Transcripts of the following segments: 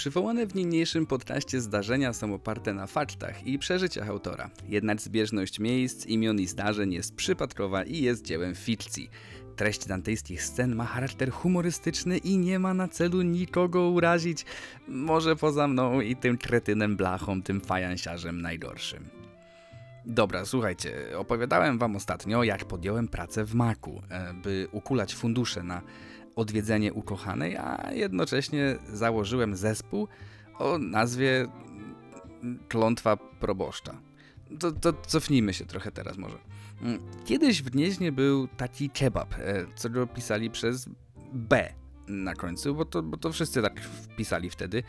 Przywołane w niniejszym podcaście zdarzenia są oparte na faktach i przeżyciach autora. Jednak zbieżność miejsc, imion i zdarzeń jest przypadkowa i jest dziełem fikcji. Treść dantejskich scen ma charakter humorystyczny i nie ma na celu nikogo urazić, może poza mną i tym kretynem blachą, tym fajansiarzem najgorszym. Dobra, słuchajcie, opowiadałem wam ostatnio, jak podjąłem pracę w Maku, e, by ukulać fundusze na odwiedzenie ukochanej, a jednocześnie założyłem zespół o nazwie Klątwa Proboszcza. To, to cofnijmy się trochę teraz może. Mm, kiedyś w Gnieźnie był taki kebab, e, co go pisali przez B na końcu, bo to, bo to wszyscy tak wpisali wtedy.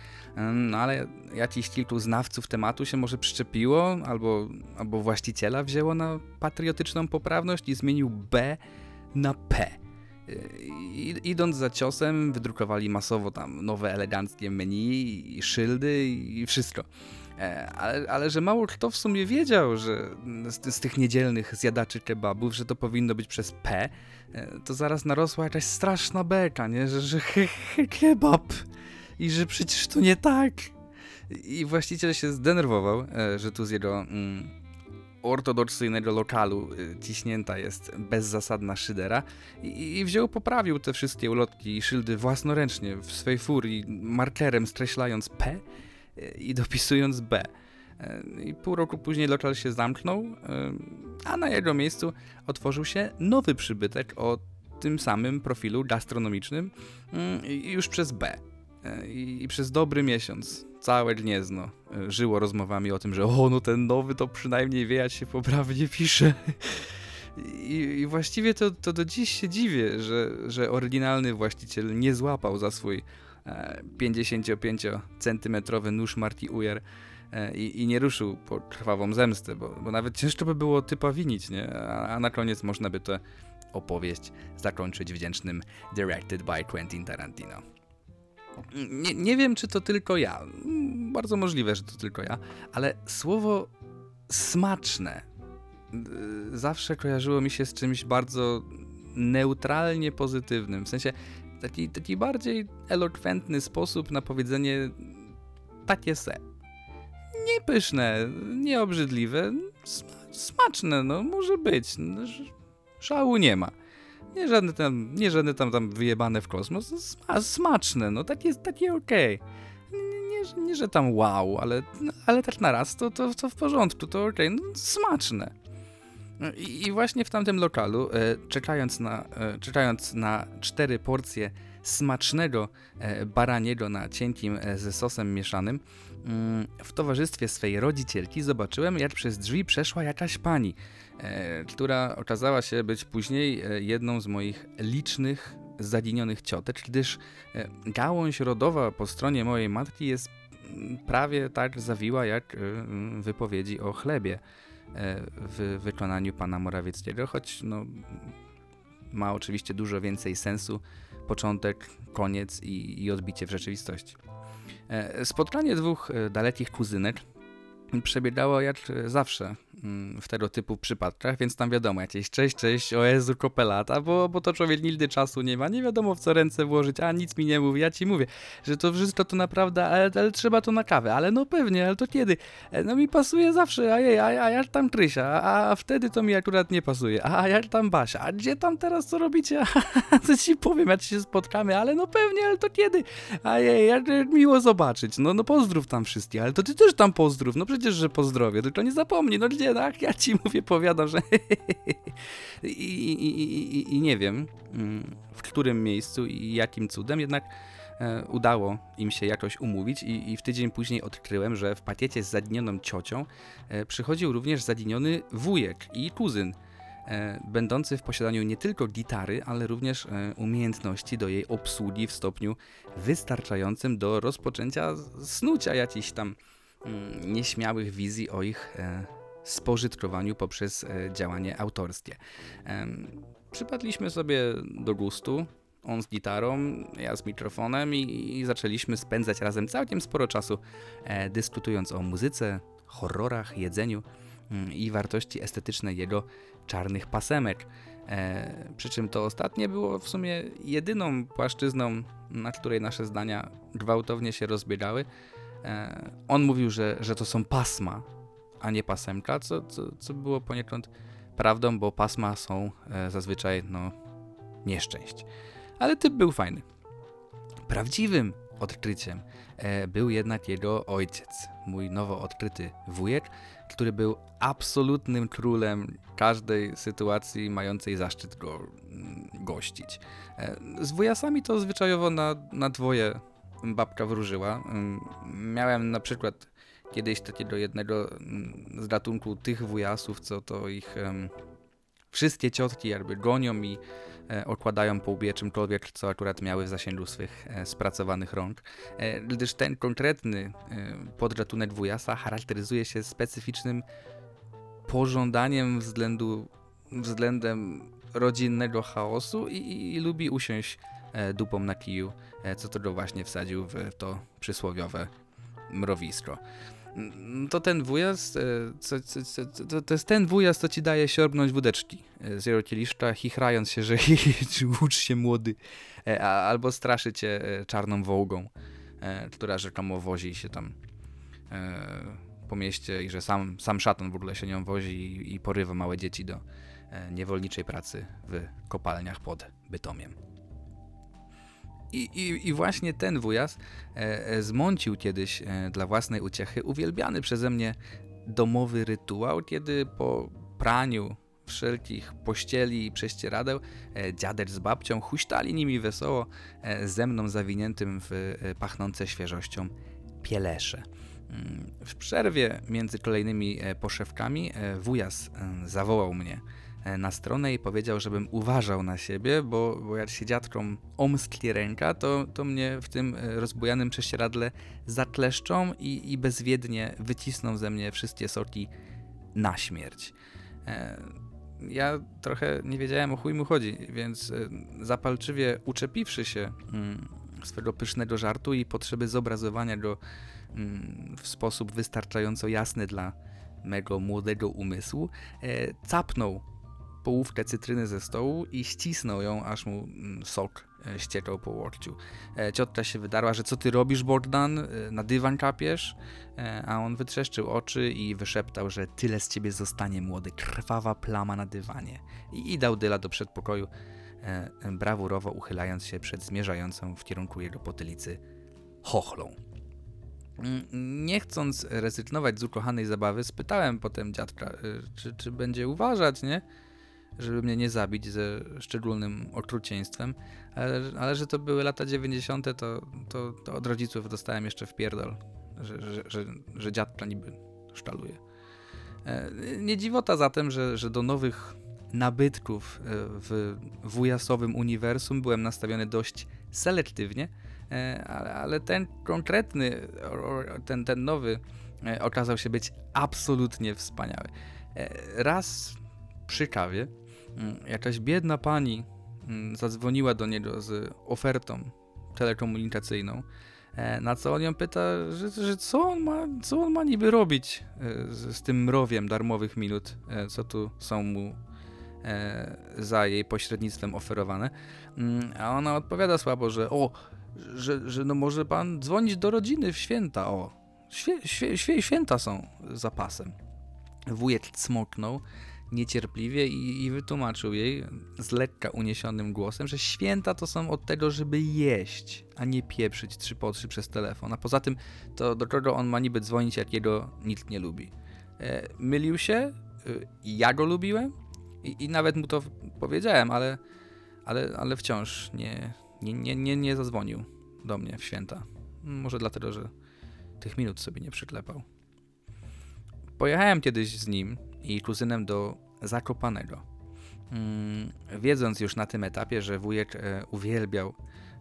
No ale jakiś kilku znawców tematu się może przyczepiło, albo, albo właściciela wzięło na patriotyczną poprawność i zmienił B na P. Idąc za ciosem, wydrukowali masowo tam nowe eleganckie menu i szyldy i wszystko. E, ale, ale, że mało kto w sumie wiedział, że z, z, tych niedzielnych zjadaczy kebabów, że to powinno być przez P, e, to zaraz narosła jakaś straszna beka, nie? Że, że he, he, kebab i że przecież to nie tak. I właściciel się zdenerwował, e, że tu z jego mm, ortodoksyjnego lokalu ciśnięta jest bezzasadna szydera i, i wziął, poprawił te wszystkie ulotki i szyldy własnoręcznie w swej furii markerem skreślając P i dopisując B. E, I pół roku później lokal się zamknął, a na jego miejscu otworzył się nowy przybytek o tym samym profilu gastronomicznym już przez B. E, I, przez dobry miesiąc całe Gniezno żyło rozmowami o tym, że o, no ten nowy to przynajmniej wie, jak się poprawnie pisze. I, I, właściwie to, to do dziś się dziwię, że, że oryginalny właściciel nie złapał za swój 55-centymetrowy nóż Marty Ujer e, i, i, nie ruszył po krwawą zemstę, bo, bo nawet ciężko by było typa winić, nie? A, a na koniec można by tę opowieść zakończyć wdzięcznym Directed by Quentin Tarantino. Nie, nie wiem, czy to tylko ja. Bardzo możliwe, że to tylko ja, ale słowo smaczne y, zawsze kojarzyło mi się z czymś bardzo neutralnie pozytywnym. W sensie taki, taki bardziej elokwentny sposób na powiedzenie takie se. Nie pyszne, nie obrzydliwe, smaczne, no może być. No, szału nie ma. Nie żadne tam, nie żadne tam, tam wyjebane w kosmos, smaczne, no takie, takie okej. Okay. Nie, nie, że tam wow, ale, ale tak na raz to, to, to w porządku, to okej, okay. no, smaczne. I, I, właśnie w tamtym lokalu, e, czekając, na, e, czekając na cztery porcje smacznego e, baraniego na cienkim e, ze sosem mieszanym, mm, w towarzystwie swej rodzicielki zobaczyłem, jak przez drzwi przeszła jakaś pani, która okazała się być później e, jedną z moich licznych, zaginionych ciotek, gdyż e, gałąź rodowa po stronie mojej matki jest mm, prawie tak zawiła jak wypowiedzi o chlebie. E, w wykonaniu pana Morawieckiego, choć no, ma oczywiście dużo więcej sensu początek, koniec i, i odbicie w rzeczywistości. E, spotkanie dwóch e, dalekich kuzynek przebiegało jak zawsze mm, w tego typu przypadkach, więc tam wiadomo, jakieś cześć, cześć, o Jezu, kopelata, bo, bo to człowiek nigdy czasu nie ma, nie wiadomo w co ręce włożyć, a nic mi nie mówi, ja ci mówię, że to wszystko to naprawdę, ale, ale trzeba to na kawę, ale no pewnie, ale to kiedy? E, no mi pasuje zawsze, a jej, a, a jak tam Krysia, a, a wtedy to mi akurat nie pasuje, a, a jak tam Basia, a gdzie tam teraz co robicie? co ci powiem, jak się spotkamy, ale no pewnie, ale to kiedy? A jej, jak miło zobaczyć, no, no pozdrów tam wszystkich, ale to ty też tam pozdrów, no przecież przecież, że pozdrowię, tylko nie zapomnij, no gdzie, tak? Ja ci mówię, powiadam, że I, i, i, i, nie wiem, mm, w którym miejscu i jakim cudem, jednak e, udało im się jakoś umówić i, i w tydzień później odkryłem, że w pakiecie z zaginioną ciocią e, przychodził również zaginiony wujek i kuzyn, e, będący w posiadaniu nie tylko gitary, ale również umiejętności do jej obsługi w stopniu wystarczającym do rozpoczęcia snucia jakichś tam nieśmiałych wizji o ich e, spożytkowaniu poprzez e, działanie autorskie. Przypadliśmy sobie do gustu, on z gitarą, ja z mikrofonem i, i zaczęliśmy spędzać razem całkiem sporo czasu e, dyskutując o muzyce, horrorach, jedzeniu mm, i wartości estetycznej jego czarnych pasemek. E, przy czym to ostatnie było w sumie jedyną płaszczyzną, na której nasze zdania gwałtownie się rozbiegały. E, on mówił, że, że to są pasma, a nie pasemka, co, co, co było poniekąd prawdą, bo pasma są e, zazwyczaj no, nieszczęść. Ale typ był fajny. Prawdziwym odkryciem e, był jednak jego ojciec, mój nowo odkryty wujek, który był absolutnym królem każdej sytuacji mającej zaszczyt go mm, gościć. Z wujasami to zwyczajowo na, na dwoje babka wróżyła. Miałem na przykład kiedyś takiego jednego z gatunku tych wujasów, co to ich wszystkie ciotki jakby gonią i e, okładają po łbie czymkolwiek, co akurat miały w zasięgu swych e, spracowanych rąk. E, gdyż ten konkretny podgatunek wujasa charakteryzuje się specyficznym pożądaniem względu, względem rodzinnego chaosu i, i, i lubi usiąść dupą na kiju, co to go właśnie wsadził w to przysłowiowe mrowisko. Mm, To ten wujas, e, co, co, co, to, to jest ten wujas, co ci daje siorbnąć wódeczki e, z jego kieliszka, chichrając się, że ucz się młody, E, albo straszy cię e, czarną wołgą, e, która rzekomo wozi się tam e, po mieście i że sam, sam szatan w ogóle się nią wozi i, i porywa małe dzieci do e, niewolniczej pracy w kopalniach pod Bytomiem. I, i, I właśnie ten wujas e, e, zmącił kiedyś e, dla własnej uciechy uwielbiany przeze mnie domowy rytuał, kiedy po praniu wszelkich pościeli i prześcieradeł dziadek z babcią huśtali nimi wesoło ze mną zawiniętym w pachnące świeżością pielesze. Mm, W przerwie między kolejnymi poszewkami wujas zawołał mnie na stronę i powiedział, żebym uważał na siebie, bo, bo jak się dziadkom omsknie ręka, to, to mnie w tym e, rozbujanym prześcieradle zakleszczą i, i bezwiednie wycisną ze mnie wszystkie soki na śmierć. E, Ja trochę nie wiedziałem o chuj mu chodzi, więc e, zapalczywie uczepiwszy się mm, swego pysznego żartu i potrzeby zobrazowania go mm, w sposób wystarczająco jasny dla mego młodego umysłu, e, capnął połówkę cytryny ze stołu i ścisnął ją, aż mu mm, sok e, ściekał po łokciu. E, Ciotka się wydarła, że co ty robisz, Bogdan? E, Na dywan kapiesz? A on wytrzeszczył oczy i wyszeptał, że tyle z ciebie zostanie, młody, krwawa plama na dywanie. I, i dał dyla do przedpokoju, brawurowo uchylając się przed zmierzającą w kierunku jego potylicy chochlą. Mm, Nie chcąc rezygnować z ukochanej zabawy, spytałem potem dziadka, czy, czy będzie uważać, nie? Żeby mnie nie zabić ze szczególnym okrucieństwem, ale, ale że to były lata 90., to, to, to od rodziców dostałem jeszcze w pierdol, że, że, że, że dziadka niby szkaluje. E, Nie dziwota zatem, że, że do nowych nabytków e, w wujasowym uniwersum byłem nastawiony dość selektywnie, ale, ale ten konkretny, ten, ten nowy e, okazał się być absolutnie wspaniały. Raz przy kawie jakaś biedna pani mm, zadzwoniła do niego z ofertą telekomunikacyjną, e, na co on ją pyta, że, że co, on ma, co on ma niby robić e, z, z tym mrowiem darmowych minut, e, co tu są mu za jej pośrednictwem oferowane. Mm, A ona odpowiada słabo, że o, że, że no może pan dzwonić do rodziny w święta, o, święta są za pasem. Wujek cmoknął niecierpliwie i, i wytłumaczył jej z lekka uniesionym głosem, że święta to są od tego, żeby jeść, a nie pieprzyć trzy po trzy przez telefon. A poza tym, to do kogo on ma niby dzwonić, jak jego nikt nie lubi. E, mylił się, y, ja go lubiłem i, i nawet mu to powiedziałem, ale, ale, ale wciąż nie, nie, nie, nie, nie zadzwonił do mnie w święta. Może dlatego, że tych minut sobie nie przyklepał. Pojechałem kiedyś z nim i kuzynem do Zakopanego. Mm, wiedząc już na tym etapie, że wujek e, uwielbiał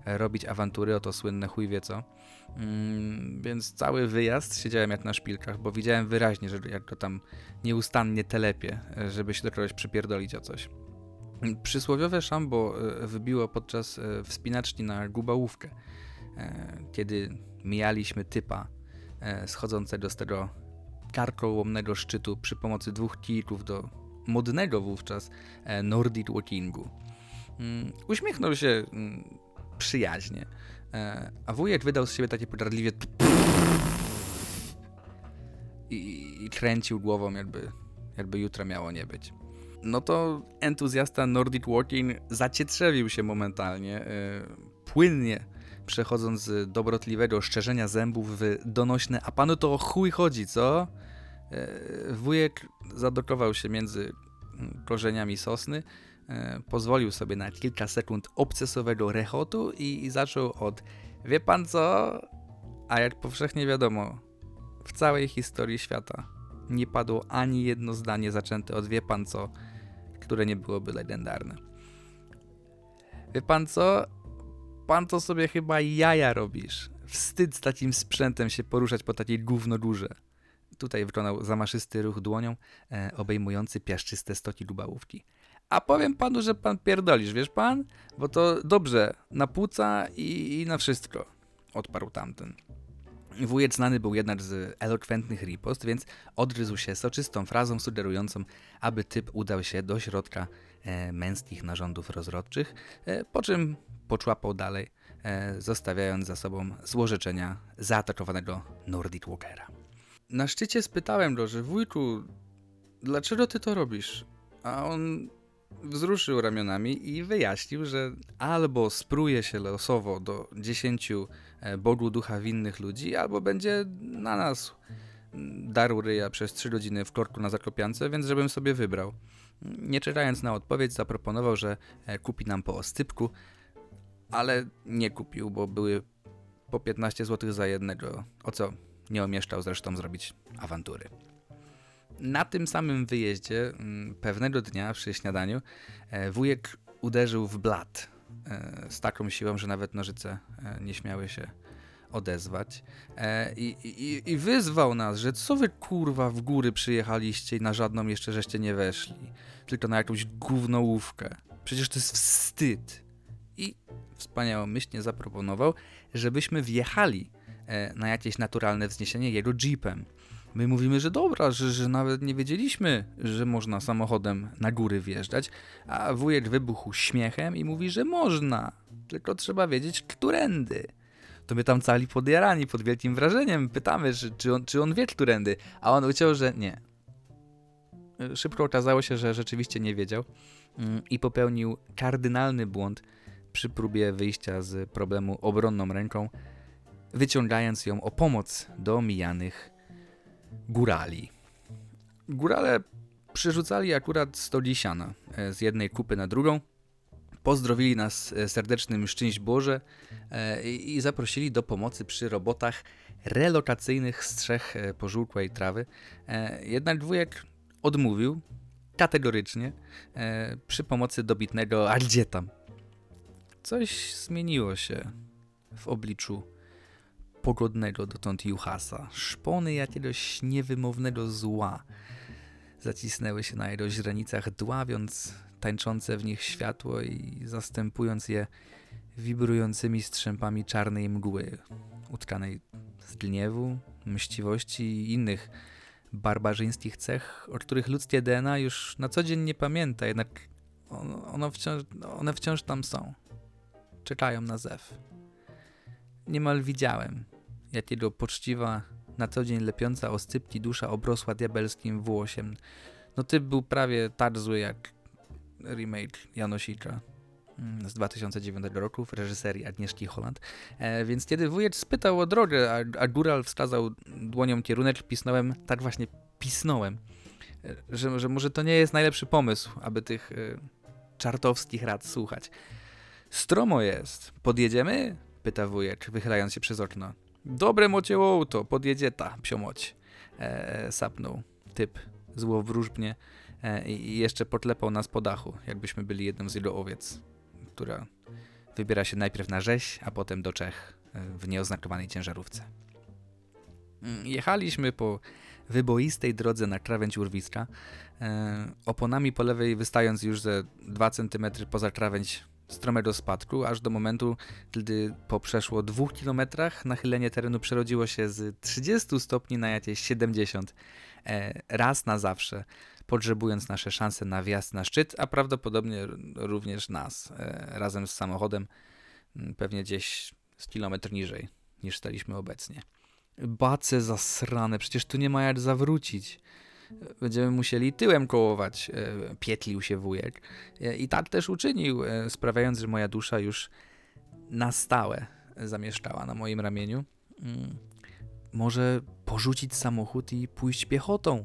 e, robić awantury, oto słynne chuj wie co. Mm, więc cały wyjazd siedziałem jak na szpilkach, bo widziałem wyraźnie, że jak go tam nieustannie telepie, e, żeby się do kogoś przypierdolić o coś. Mm, Przysłowiowe szambo wybiło podczas wspinaczki na Gubałówkę, kiedy mijaliśmy typa schodzącego z tego karkołomnego szczytu przy pomocy dwóch kijków do modnego wówczas e, Nordic Walkingu. Mm, uśmiechnął się mm, przyjaźnie, e, a wujek wydał z siebie takie podradliwie i, i kręcił głową, jakby, jakby jutra miało nie być. No to entuzjasta Nordic Walking zacietrzewił się momentalnie, e, płynnie przechodząc z dobrotliwego szczerzenia zębów w donośne, a panu to o chuj chodzi, co? E, wujek zadokował się między mm, korzeniami sosny, e, pozwolił sobie na kilka sekund obcesowego rechotu i, i zaczął od wie pan co? A jak powszechnie wiadomo, w całej historii świata nie padło ani jedno zdanie zaczęte od wie pan co, które nie byłoby legendarne. Wie pan co? Pan to sobie chyba jaja robisz. Wstyd z takim sprzętem się poruszać po takiej gównodurze. Tutaj wykonał zamaszysty ruch dłonią, e, obejmujący piaszczyste stoki lubałówki. A powiem panu, że pan pierdolisz, wiesz pan? Bo to dobrze, na płuca i, i na wszystko, odparł tamten. Wujek znany był jednak z elokwentnych ripost, więc odgryzł się soczystą frazą sugerującą, aby typ udał się do środka e, męskich narządów rozrodczych, e, po czym poczłapał dalej, e, zostawiając za sobą złożyczenia zaatakowanego Nordic Walkera. Na szczycie spytałem go, że wujku, dlaczego ty to robisz? A on wzruszył ramionami i wyjaśnił, że albo spruje się losowo do dziesięciu e, Bogu ducha winnych ludzi, albo będzie na nas darł ryja przez trzy godziny w korku na zakopiance, więc żebym sobie wybrał. Nie czekając na odpowiedź, zaproponował, że e, kupi nam po ostypku, ale nie kupił, bo były po 15 zł za jednego, o co nie omieszczał zresztą zrobić awantury. Na tym samym wyjeździe, mm, pewnego dnia przy śniadaniu, e, wujek uderzył w blat e, z taką siłą, że nawet nożyce e, nie śmiały się odezwać. I, i, I wyzwał nas, że co wy kurwa w góry przyjechaliście i na żadną jeszcze żeście nie weszli, tylko na jakąś gównołówkę. Przecież to jest wstyd. I wspaniałomyślnie zaproponował, żebyśmy wjechali na jakieś naturalne wzniesienie jego jeepem. My mówimy, że dobra, że, że nawet nie wiedzieliśmy, że można samochodem na góry wjeżdżać, a wujek wybuchł śmiechem i mówi, że można, tylko trzeba wiedzieć, którędy. To my tam cali podjarani, pod wielkim wrażeniem, pytamy, czy, czy, on, czy on wie, którędy, a on uciął, że nie. Szybko okazało się, że rzeczywiście nie wiedział mm, i popełnił kardynalny błąd przy próbie wyjścia z problemu obronną ręką, wyciągając ją o pomoc do mijanych górali. Górale przerzucali akurat 100 siana e, z jednej kupy na drugą. Pozdrowili nas e, serdecznym szczęść Boże e, i zaprosili do pomocy przy robotach relokacyjnych z trzech pożółkłej trawy. Jednak dwójek odmówił kategorycznie przy pomocy dobitnego Aldzieta. Coś zmieniło się w obliczu pogodnego dotąd Juhasa. Szpony jakiegoś niewymownego zła zacisnęły się na jego źrenicach, dławiąc tańczące w nich światło i zastępując je wibrującymi strzępami czarnej mgły, utkanej z gniewu, mściwości i innych barbarzyńskich cech, o których ludzkie DNA już na co dzień nie pamięta, jednak ono wciąż, one wciąż tam są. Czekają na zew niemal widziałem, jakiego poczciwa, na co dzień lepiąca oscypki dusza obrosła diabelskim włosiem. No typ był prawie tak zły jak remake Janosika mm, z 2009 roku w reżyserii Agnieszki Holland. E, więc kiedy wujek spytał o drogę, a, a wskazał dłonią kierunek, pisnąłem, tak właśnie pisnąłem, e, że, że może to nie jest najlepszy pomysł, aby tych e, czartowskich rad słuchać. Stromo jest. Podjedziemy? pyta wujek, wychylając się przez okno. Dobre mocie to, podjedzie ta, psiomoć. E, sapnął typ złowróżbnie e, i jeszcze potlepał nas po dachu, jakbyśmy byli jedną z jego owiec, która wybiera się najpierw na rzeź, a potem do Czech e, w nieoznakowanej ciężarówce. Mm, jechaliśmy po wyboistej drodze na krawędź urwiska, e, oponami po lewej wystając już ze 2 cm poza krawędź stromego spadku, aż do momentu, gdy po przeszło dwóch kilometrach nachylenie terenu przerodziło się z 30 stopni na jakieś 70. E, raz na zawsze, podgrzebując nasze szanse na wjazd na szczyt, a prawdopodobnie również nas, e, razem z samochodem, pewnie gdzieś z kilometr niżej niż staliśmy obecnie. Bace zasrane, przecież tu nie ma jak zawrócić. Będziemy musieli tyłem kołować, e, pietlił się wujek. E, I tak też uczynił, e, sprawiając, że moja dusza już na stałe zamieszkała na moim ramieniu. Mm, może porzucić samochód i pójść piechotą,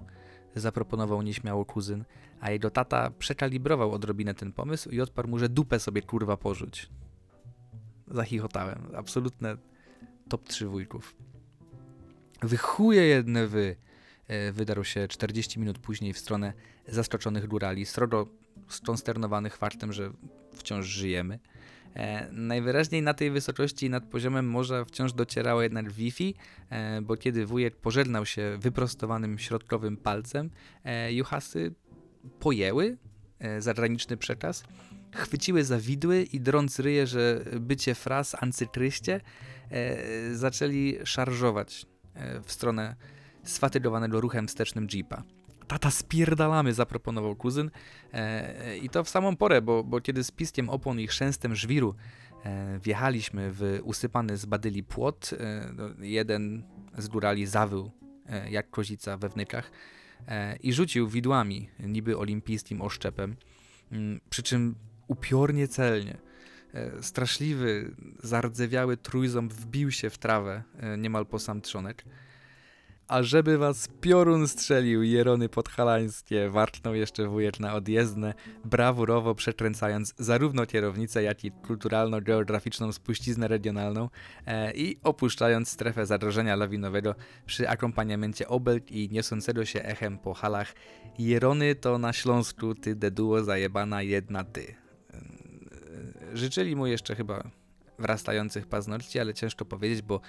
zaproponował nieśmiało kuzyn, a jego tata przekalibrował odrobinę ten pomysł i odparł mu, że dupę sobie kurwa porzuć. Zachichotałem. Absolutne top 3 wujków. Wychuje jedne wy, wydarł się 40 minut później w stronę zaskoczonych górali, srogo skonsternowanych faktem, że wciąż żyjemy. E, najwyraźniej na tej wysokości nad poziomem morza wciąż docierało jednak Wi-Fi, e, bo kiedy wujek pożegnał się wyprostowanym środkowym palcem, e, juchasy pojęły e, zagraniczny przekaz, chwyciły za widły i drąc ryje, że bycie fraz ancytryście, e, zaczęli szarżować e, w stronę sfatygowanego ruchem wstecznym jeepa. Tata spierdalamy, zaproponował kuzyn e, i to w samą porę, bo, bo kiedy z piskiem opon i chrzęstem żwiru e, wjechaliśmy w usypany z badyli płot, e, no, jeden z górali zawył e, jak kozica we wnykach e, i rzucił widłami, niby olimpijskim oszczepem, mm, przy czym upiornie celnie. E, straszliwy, zardzewiały trójząb wbił się w trawę niemal po sam trzonek. A żeby was piorun strzelił, jerony podhalańskie, warknął jeszcze wujek na odjezdne, brawurowo przekręcając zarówno kierownicę, jak i kulturalno-geograficzną spuściznę regionalną e, i opuszczając strefę zagrożenia lawinowego przy akompaniamencie obelg i niosącego się echem po halach Jerony to na Śląsku, ty deduło zajebana jedna ty. Życzyli mu jeszcze chyba wrastających paznokci, ale ciężko powiedzieć, bo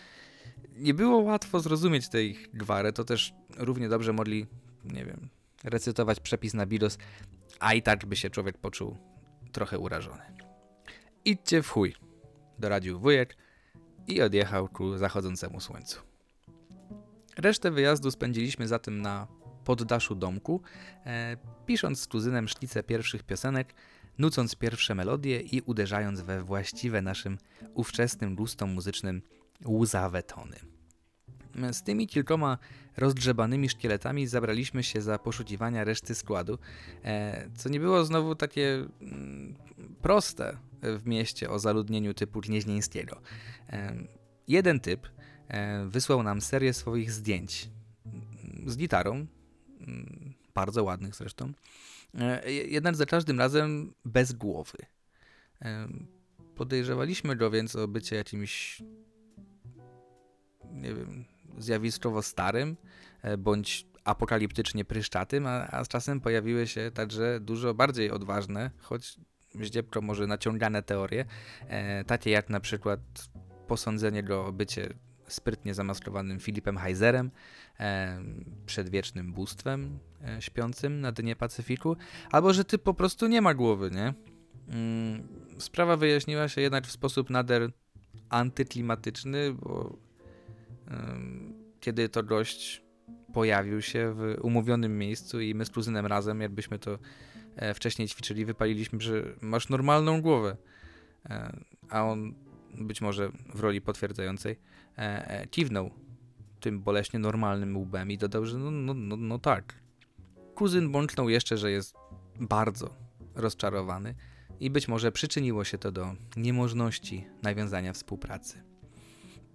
nie było łatwo zrozumieć tej gwary, to też równie dobrze mogli, nie wiem, recytować przepis na BIOS, a i tak by się człowiek poczuł trochę urażony. Idźcie w chuj, doradził wujek i odjechał ku zachodzącemu słońcu. Resztę wyjazdu spędziliśmy zatem na poddaszu domku, e, pisząc z kuzynem szkice pierwszych piosenek, nucąc pierwsze melodie i uderzając we właściwe naszym ówczesnym gustom muzycznym łzawe tony. Z tymi kilkoma rozdrzebanymi szkieletami zabraliśmy się za poszukiwania reszty składu, e, co nie było znowu takie mm, proste w mieście o zaludnieniu typu Gnieźnieńskiego. E, jeden typ e, wysłał nam serię swoich zdjęć z gitarą, mm, bardzo ładnych zresztą, jednak za każdym razem bez głowy. Podejrzewaliśmy go więc o bycie jakimś nie wiem, zjawiskowo starym, e, bądź apokaliptycznie pryszczatym, a, a z czasem pojawiły się także dużo bardziej odważne, choć zdziepko może naciągane teorie, e, takie jak na przykład posądzenie go o bycie sprytnie zamaskowanym Filipem Heizerem, e, przedwiecznym bóstwem e, śpiącym na dnie Pacyfiku, albo że ty po prostu nie ma głowy, nie? Mm, sprawa wyjaśniła się jednak w sposób nader antyklimatyczny, bo kiedy to gość pojawił się w umówionym miejscu i my z kuzynem razem, jakbyśmy to e, wcześniej ćwiczyli, wypaliliśmy, że masz normalną głowę. E, a on być może w roli potwierdzającej e, kiwnął tym boleśnie normalnym łbem i dodał, że no, no, no, no tak. Kuzyn bąknął jeszcze, że jest bardzo rozczarowany i być może przyczyniło się to do niemożności nawiązania współpracy.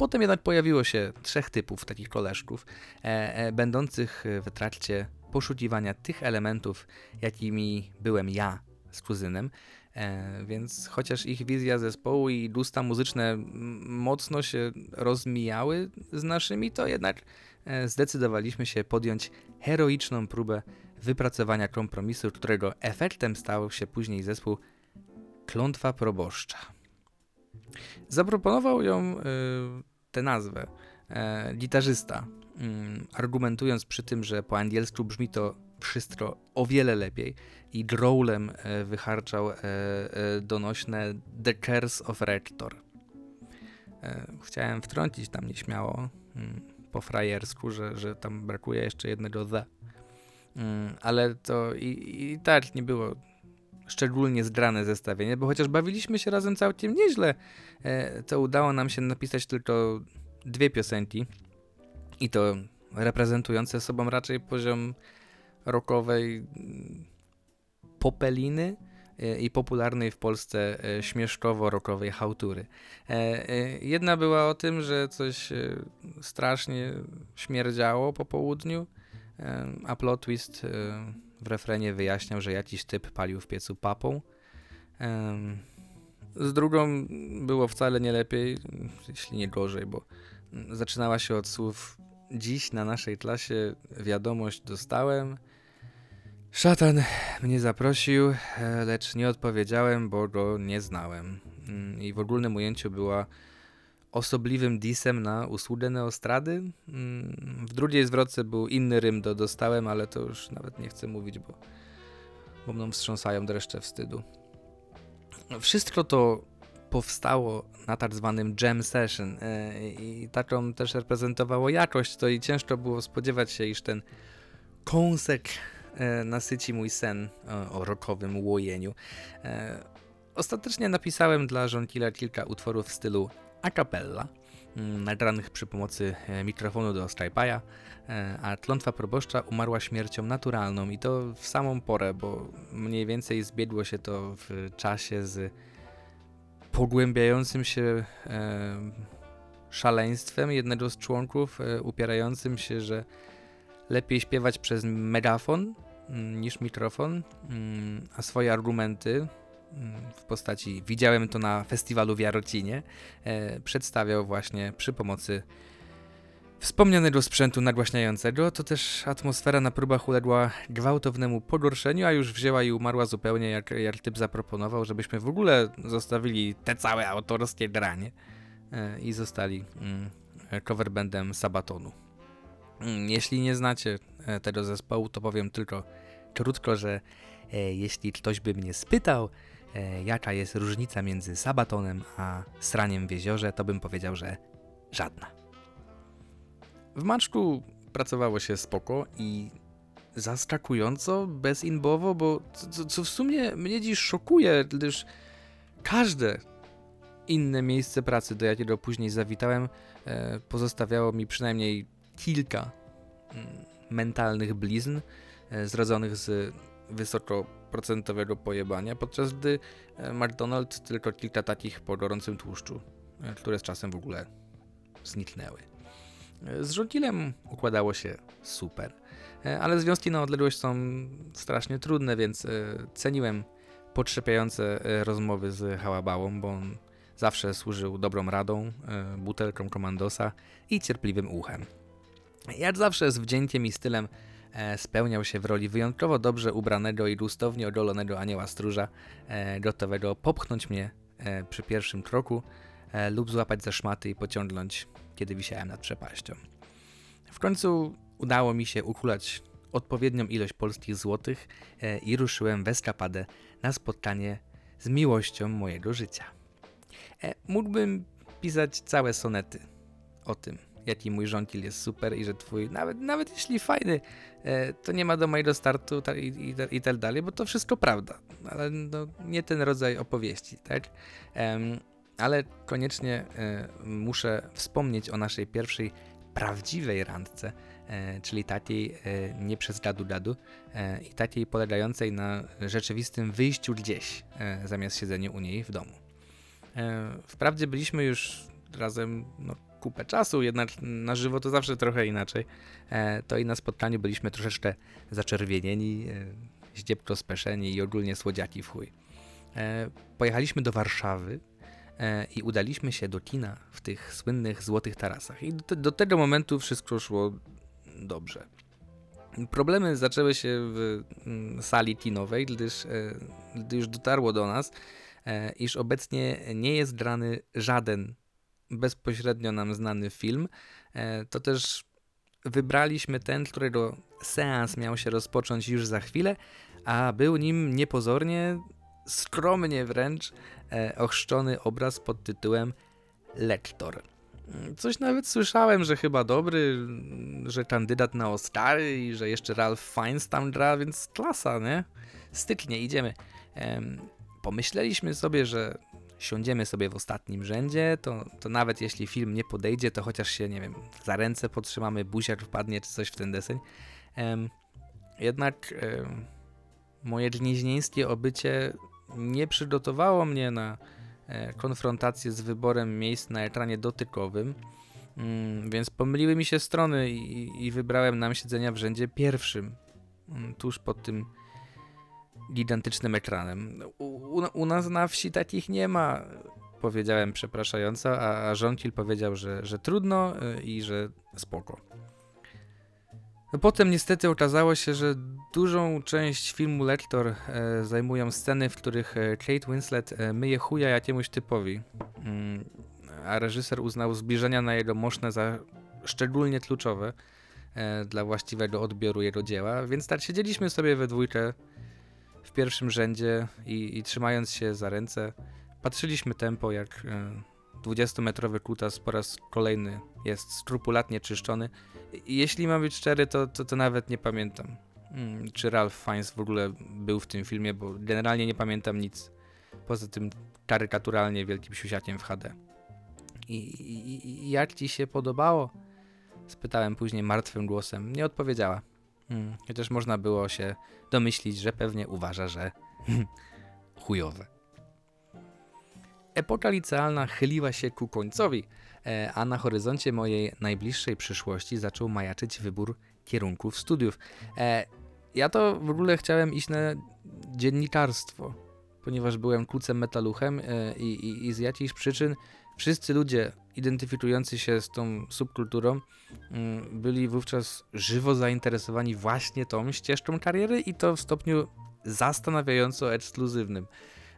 Potem jednak pojawiło się trzech typów takich koleżków, e, e, będących w trakcie poszukiwania tych elementów, jakimi byłem ja z kuzynem. E, więc chociaż ich wizja zespołu i gusta muzyczne mocno się rozmijały z naszymi, to jednak e, zdecydowaliśmy się podjąć heroiczną próbę wypracowania kompromisu, którego efektem stał się później zespół Klątwa Proboszcza. Zaproponował ją y, tę nazwę e, gitarzysta, mm, argumentując przy tym, że po angielsku brzmi to wszystko o wiele lepiej i growlem e, wycharczał e, donośne The Curse of Rector. Chciałem wtrącić tam nieśmiało mm, po frajersku, że, że tam brakuje jeszcze jednego the. Mm, ale to i, i tak nie było szczególnie zgrane zestawienie, bo chociaż bawiliśmy się razem całkiem nieźle, to udało nam się napisać tylko dwie piosenki i to reprezentujące sobą raczej poziom rockowej mm, popeliny e, i popularnej w Polsce e, śmieszkowo-rockowej hałtury. E, jedna była o tym, że coś strasznie śmierdziało po południu, a plot twist w refrenie wyjaśniał, że jakiś typ palił w piecu papą. Z drugą było wcale nie lepiej, jeśli nie gorzej, bo zaczynała się od słów Dziś na naszej klasie wiadomość dostałem. Szatan mnie zaprosił, lecz nie odpowiedziałem, bo go nie znałem. Mm, I w ogólnym ujęciu była osobliwym disem na usługę Neostrady. Mm, w drugiej zwrotce był inny rym do dostałem, ale to już nawet nie chcę mówić, bo, bo mną wstrząsają dreszcze wstydu. Wszystko to powstało na tak zwanym jam session e, i taką też reprezentowało jakość, to i ciężko było spodziewać się, iż ten kąsek e, nasyci mój sen o rockowym łojeniu. E, ostatecznie napisałem dla Żonkila kilka utworów w stylu a cappella, mm, nagranych przy pomocy mikrofonu do Stripe'a, a klątwa proboszcza umarła śmiercią naturalną i to w samą porę, bo mniej więcej zbiegło się to w czasie z pogłębiającym się e, szaleństwem jednego z członków, e, upierającym się, że lepiej śpiewać przez megafon mm, niż mikrofon, mm, a swoje argumenty w postaci widziałem to na festiwalu w Jarocinie, e, przedstawiał właśnie przy pomocy wspomnianego sprzętu nagłaśniającego, to też atmosfera na próbach uległa gwałtownemu pogorszeniu, a już wzięła i umarła zupełnie, jak, jak typ zaproponował, żebyśmy w ogóle zostawili te całe autorskie granie e, i zostali mm, coverbandem Sabatonu. Mm, jeśli nie znacie e, tego zespołu, to powiem tylko krótko, że jeśli ktoś by mnie spytał, jaka jest różnica między Sabatonem a Sraniem w jeziorze, to bym powiedział, że żadna. W Maczku pracowało się spoko i zaskakująco bezinbowo, bo co, co w sumie mnie dziś szokuje, gdyż każde inne miejsce pracy, do jakiego później zawitałem, e, pozostawiało mi przynajmniej kilka mm, mentalnych blizn e, zrodzonych z wysokoprocentowego pojebania, podczas gdy e, McDonald's tylko kilka takich po gorącym tłuszczu, które z czasem w ogóle zniknęły. Z Żonkilem układało się super, e, ale związki na odległość są strasznie trudne, więc e, ceniłem potrzepiające e, rozmowy z Hałabałą, bo on zawsze służył dobrą radą, butelką komandosa i cierpliwym uchem. Jak zawsze z wdziękiem i stylem spełniał się w roli wyjątkowo dobrze ubranego i gustownie ogolonego anioła stróża, gotowego popchnąć mnie przy pierwszym kroku lub złapać za szmaty i pociągnąć kiedy wisiałem nad przepaścią. W końcu udało mi się ukulać odpowiednią ilość polskich złotych e, i ruszyłem w eskapadę na spotkanie z miłością mojego życia. E, mógłbym pisać całe sonety o tym, jaki mój żonkil jest super i że twój, nawet, nawet jeśli fajny, e, to nie ma do mojego startu i, i, i tak dalej, bo to wszystko prawda, ale no, nie ten rodzaj opowieści, tak? ale koniecznie e, muszę wspomnieć o naszej pierwszej prawdziwej randce, e, czyli takiej nie przez gadu gadu i takiej polegającej na rzeczywistym wyjściu gdzieś zamiast siedzeniu u niej w domu. Wprawdzie byliśmy już razem no, kupę czasu, jednak na żywo to zawsze trochę inaczej. To i na spotkaniu byliśmy troszeczkę zaczerwienieni, zdziepko speszeni i ogólnie słodziaki w chuj. Pojechaliśmy do Warszawy, E, i udaliśmy się do kina w tych słynnych złotych tarasach. I do, do tego momentu wszystko szło dobrze. Problemy zaczęły się w mm, sali kinowej, gdyż, e, gdy już dotarło do nas, e, iż obecnie nie jest grany żaden bezpośrednio nam znany film. To też wybraliśmy ten, którego seans miał się rozpocząć już za chwilę, a był nim niepozornie, skromnie wręcz, e, ochrzczony obraz pod tytułem Lektor. Coś nawet słyszałem, że chyba dobry, że kandydat na Oscary i że jeszcze Ralph Fiennes tam gra, więc klasa, nie? Styknie, idziemy. Em, pomyśleliśmy sobie, że siądziemy sobie w ostatnim rzędzie, to, to nawet jeśli film nie podejdzie, to chociaż się, nie wiem, za ręce podtrzymamy, buziak wpadnie czy coś w ten deseń. Jednak moje gnieźnieńskie obycie nie przygotowało mnie na e, konfrontację z wyborem miejsc na ekranie dotykowym, mm, więc pomyliły mi się strony i, i wybrałem nam siedzenia w rzędzie pierwszym, mm, tuż pod tym gigantycznym ekranem. U, u, nas na wsi takich nie ma, powiedziałem przepraszająco, a, a Żonkil powiedział, że, że trudno y, i że spoko. No potem niestety okazało się, że dużą część filmu Lektor e, zajmują sceny, w których e, Kate Winslet e, myje chuja jakiemuś typowi. Mm, a reżyser uznał zbliżenia na jego moszne za szczególnie kluczowe dla właściwego odbioru jego dzieła, więc tak siedzieliśmy sobie we dwójkę w pierwszym rzędzie i, i trzymając się za ręce, patrzyliśmy tempo, jak e, 20-metrowy kutas po raz kolejny jest skrupulatnie czyszczony. Jeśli mam być szczery, to, to, to nawet nie pamiętam, mm, czy Ralph Fiennes w ogóle był w tym filmie, bo generalnie nie pamiętam nic. Poza tym karykaturalnie wielkim siusiakiem w HD. I, i, I jak ci się podobało? Spytałem później martwym głosem. Nie odpowiedziała. Hmm, chociaż można było się domyślić, że pewnie uważa, że chujowe. Epoka licealna chyliła się ku końcowi, e, a na horyzoncie mojej najbliższej przyszłości zaczął majaczyć wybór kierunków studiów. E, ja to w ogóle chciałem iść na dziennikarstwo, ponieważ byłem kucem metaluchem e, i, i, i z jakichś przyczyn wszyscy ludzie identyfikujący się z tą subkulturą mm, byli wówczas żywo zainteresowani właśnie tą ścieżką kariery i to w stopniu zastanawiająco ekskluzywnym.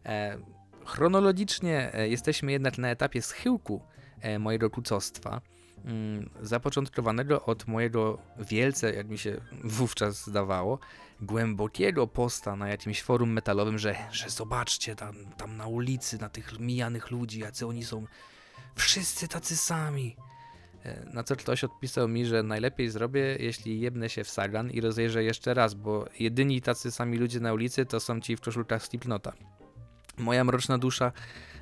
E, chronologicznie e, jesteśmy jednak na etapie schyłku e, mojego kucostwa, mm, zapoczątkowanego od mojego wielce, jak mi się wówczas zdawało, głębokiego posta na jakimś forum metalowym, że, że zobaczcie tam, tam na ulicy, na tych mijanych ludzi, jacy oni są wszyscy tacy sami. E, Na co ktoś odpisał mi, że najlepiej zrobię, jeśli jebnę się w Sagan i rozejrzę jeszcze raz, bo jedyni tacy sami ludzie na ulicy to są ci w koszulkach Slipnota. Moja mroczna dusza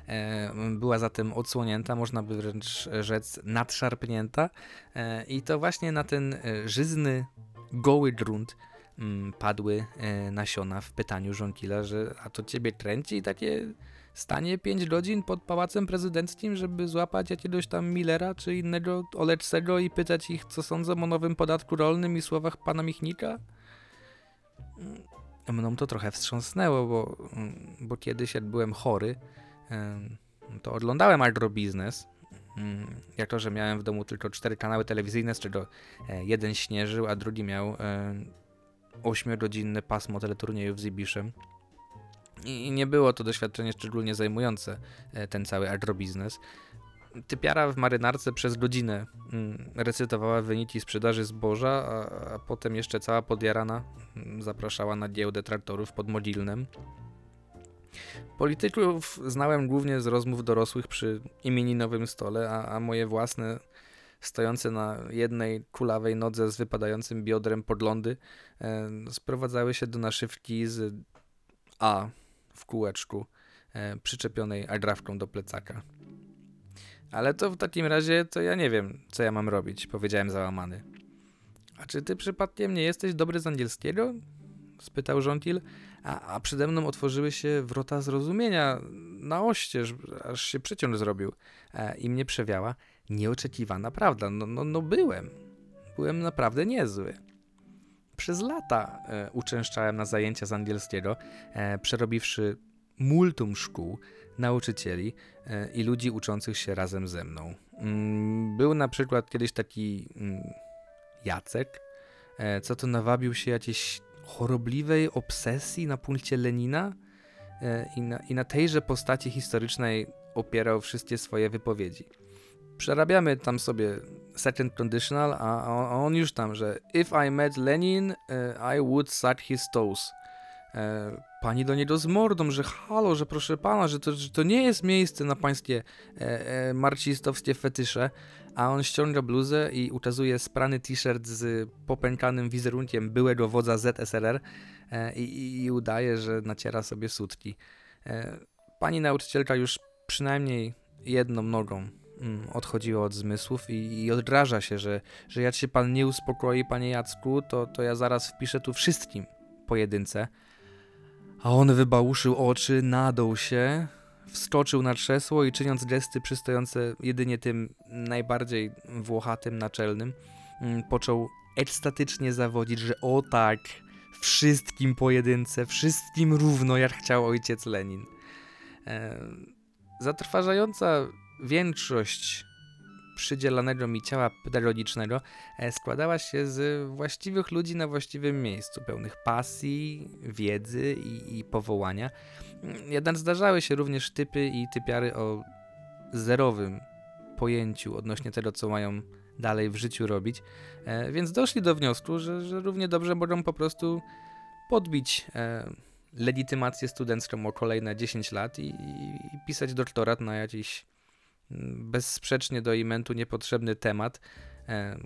e, była zatem odsłonięta, można by wręcz rzec nadszarpnięta e, i to właśnie na ten żyzny, goły grunt mm, padły nasiona w pytaniu Żonkila, że a to ciebie kręci takie stanie 5 godzin pod pałacem prezydenckim, żeby złapać jakiegoś tam Millera czy innego Oleczsego i pytać ich, co sądzą o nowym podatku rolnym i słowach pana Michnika? Mm, Mną to trochę wstrząsnęło, bo, mm, bo kiedyś jak byłem chory, to oglądałem agrobiznes. Mm, Jako, że miałem w domu tylko cztery kanały telewizyjne, z czego e, jeden śnieżył, a drugi miał e, ośmiogodzinne pasmo teleturniejów z Ibiszem. I nie było to doświadczenie szczególnie zajmujące, e, ten cały agrobiznes. Typiara w marynarce przez godzinę mm, recytowała wyniki sprzedaży zboża, a, a potem jeszcze cała podjarana mm, zapraszała na giełdę traktorów pod Modilnem. Polityków znałem głównie z rozmów dorosłych przy imieninowym stole, a, a moje własne, stojące na jednej kulawej nodze z wypadającym biodrem podlądy, e, sprowadzały się do naszywki z A w kółeczku, e, przyczepionej agrafką do plecaka. Ale to w takim razie to ja nie wiem, co ja mam robić, powiedziałem załamany. A czy ty przypadkiem nie jesteś dobry z angielskiego? spytał Żontil, a, a przede mną otworzyły się wrota zrozumienia na oścież, aż się przeciąg zrobił e, i mnie przewiała nieoczekiwana prawda. No, no, no byłem. Byłem naprawdę niezły. Przez lata e, uczęszczałem na zajęcia z angielskiego, e, przerobiwszy multum szkół, nauczycieli e, i ludzi uczących się razem ze mną. Mm, Był na przykład kiedyś taki mm, Jacek, co to nawabił się jakiejś chorobliwej obsesji na punkcie Lenina i na, i na tejże postaci historycznej opierał wszystkie swoje wypowiedzi. Przerabiamy tam sobie second conditional, a on, już tam, że if I met Lenin, e, I would suck his toes. E, pani do niego z mordą, że halo, że proszę pana, że to, że to nie jest miejsce na pańskie e, e, marcistowskie fetysze, a on ściąga bluzę i ukazuje sprany t-shirt z popękanym wizerunkiem byłego wodza ZSRR e, i, i udaje, że naciera sobie sutki. E, pani nauczycielka już przynajmniej jedną nogą mm, odchodziła od zmysłów i, i odraża się, że, że jak się pan nie uspokoi, panie Jacku, to, to ja zaraz wpiszę tu wszystkim pojedynce. A on wybałuszył oczy, nadął się, wskoczył na krzesło i czyniąc gesty przystojące jedynie tym najbardziej włochatym naczelnym, mm, począł ekstatycznie zawodzić, że o tak, wszystkim pojedynce, wszystkim równo, jak chciał ojciec Lenin. E, zatrważająca większość przydzielanego mi ciała pedagogicznego e, składała się z właściwych ludzi na właściwym miejscu, pełnych pasji, wiedzy i, i powołania. Jednak zdarzały się również typy i typiary o zerowym pojęciu odnośnie tego, co mają dalej w życiu robić, e, więc doszli do wniosku, że, że równie dobrze mogą po prostu podbić e, legitymację studencką o kolejne 10 lat i, i, pisać doktorat na jakiś bezsprzecznie do imentu niepotrzebny temat. E,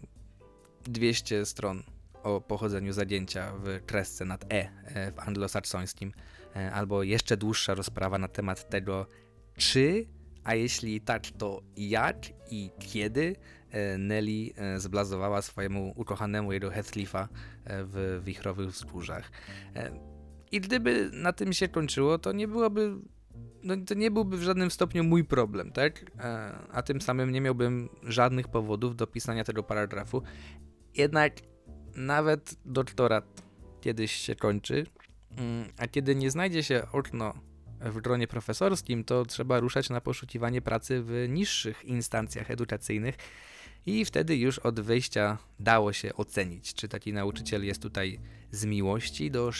200 stron o pochodzeniu zagięcia w kresce nad E, e w anglosaksońskim, e, albo jeszcze dłuższa rozprawa na temat tego, czy, a jeśli tak, to jak i kiedy e, Nelly e, zblazowała swojemu ukochanemu jego Heathcliffa e, w wichrowych wzgórzach. E, I gdyby na tym się kończyło, to nie byłoby no to nie byłby w żadnym stopniu mój problem, tak? E, A tym samym nie miałbym żadnych powodów do pisania tego paragrafu. Jednak nawet doktorat kiedyś się kończy, mm, a kiedy nie znajdzie się okno w gronie profesorskim, to trzeba ruszać na poszukiwanie pracy w niższych instancjach edukacyjnych i wtedy już od wyjścia dało się ocenić, czy taki nauczyciel jest tutaj z miłości do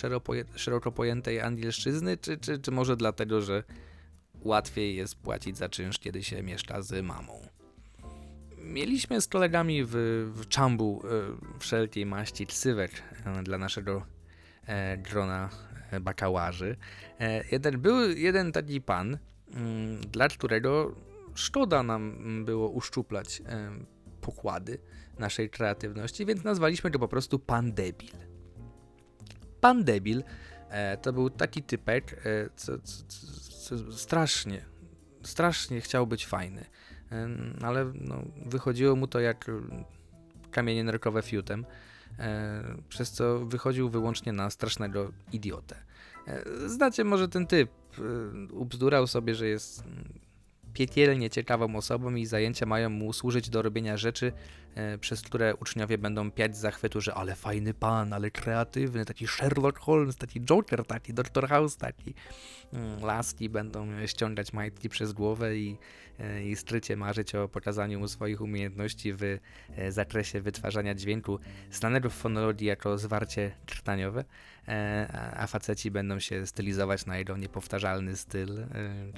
szeroko pojętej angielszczyzny, czy, czy, czy może dlatego, że łatwiej jest płacić za czynsz, kiedy się mieszka z mamą. Mieliśmy z kolegami w, w Czambu e, wszelkiej maści ksywek e, dla naszego e, grona bakałarzy. Jeden, był jeden taki pan, mm, dla którego szkoda nam było uszczuplać pokłady naszej kreatywności, więc nazwaliśmy go po prostu Pan Debil. Pan Debil to był taki typek, co, co, co, strasznie, strasznie chciał być fajny, ale no, wychodziło mu to jak kamienie nerkowe fiutem, e, przez co wychodził wyłącznie na strasznego idiotę. E, znacie może ten typ, e, ubzdurał sobie, że jest piekielnie ciekawą osobą i zajęcia mają mu służyć do robienia rzeczy, przez które uczniowie będą piać z zachwytu, że ale fajny pan, ale kreatywny, taki Sherlock Holmes, taki Joker taki, Dr. House taki. Mm, laski będą ściągać majtki przez głowę i, e, i strycie marzyć o pokazaniu swoich umiejętności w e, zakresie wytwarzania dźwięku znanego w fonologii jako zwarcie krtaniowe, e, a- faceci będą się stylizować na jego niepowtarzalny styl e,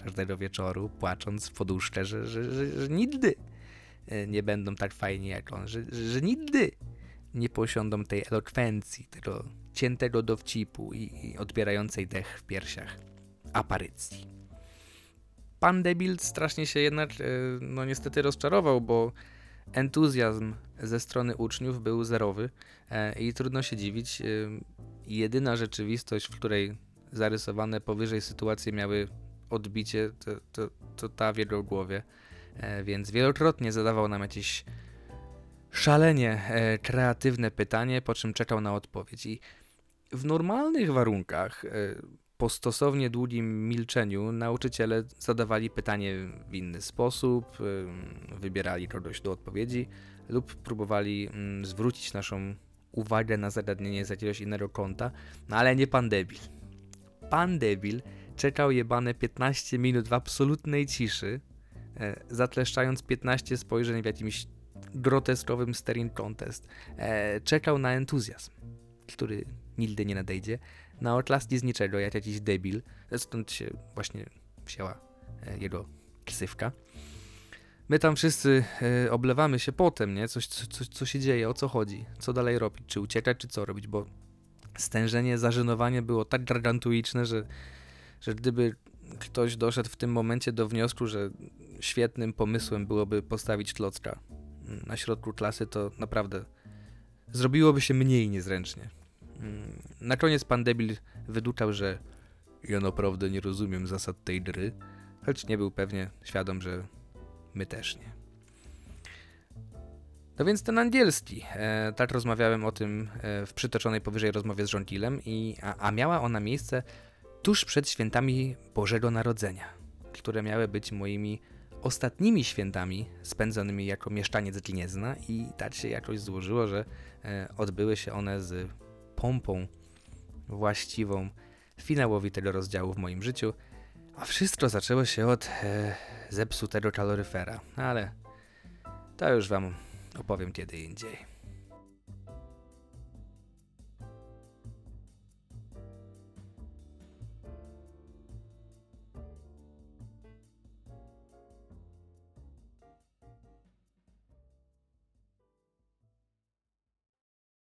każdego wieczoru, płacząc w poduszkę, że, że, że, że nigdy e, nie będą tak fajni jak on, że, że nigdy nie posiądą tej elokwencji, tego ciętego dowcipu i, i odbierającej dech w piersiach aparycji. Pan debil strasznie się jednak, e, no niestety rozczarował, bo entuzjazm ze strony uczniów był zerowy e, i trudno się dziwić. e, Jedyna rzeczywistość, w której zarysowane powyżej sytuacje miały odbicie, to, to, to ta w jego głowie. E, Więc wielokrotnie zadawał nam jakieś szalenie e, kreatywne pytanie, po czym czekał na odpowiedź. I w normalnych warunkach, e, po stosownie długim milczeniu, nauczyciele zadawali pytanie w inny sposób, wybierali kogoś do odpowiedzi lub próbowali mm, zwrócić naszą uwagę na zagadnienie z jakiegoś innego kąta, no ale nie pan debil. Pan debil czekał jebane 15 minut w absolutnej ciszy, zatleszczając 15 spojrzeń w jakimś groteskowym staring contest. E, czekał na entuzjazm, który nigdy nie nadejdzie, na oklaski z niczego, jak jakiś debil, stąd się właśnie wzięła e, jego ksywka. My tam wszyscy e, oblewamy się potem, nie? Coś, co, co, co się dzieje, o co chodzi, co dalej robić, czy uciekać, czy co robić, bo stężenie, zażenowanie było tak gargantuiczne, że, że gdyby ktoś doszedł w tym momencie do wniosku, że świetnym pomysłem byłoby postawić klocka na środku klasy, to naprawdę zrobiłoby się mniej niezręcznie. Na koniec pan debil wydukał, że ja naprawdę nie rozumiem zasad tej gry, choć nie był pewnie świadom, że my też nie. No więc ten angielski. E, tak rozmawiałem o tym e, w przytoczonej powyżej rozmowie z Żonkilem, i, a, a miała ona miejsce tuż przed świętami Bożego Narodzenia, które miały być moimi ostatnimi świętami spędzonymi jako mieszkaniec Gniezna i tak się jakoś złożyło, że e, odbyły się one z pompą właściwą finałowi tego rozdziału w moim życiu, a wszystko zaczęło się od e, zepsutego kaloryfera, ale to już wam opowiem kiedy indziej.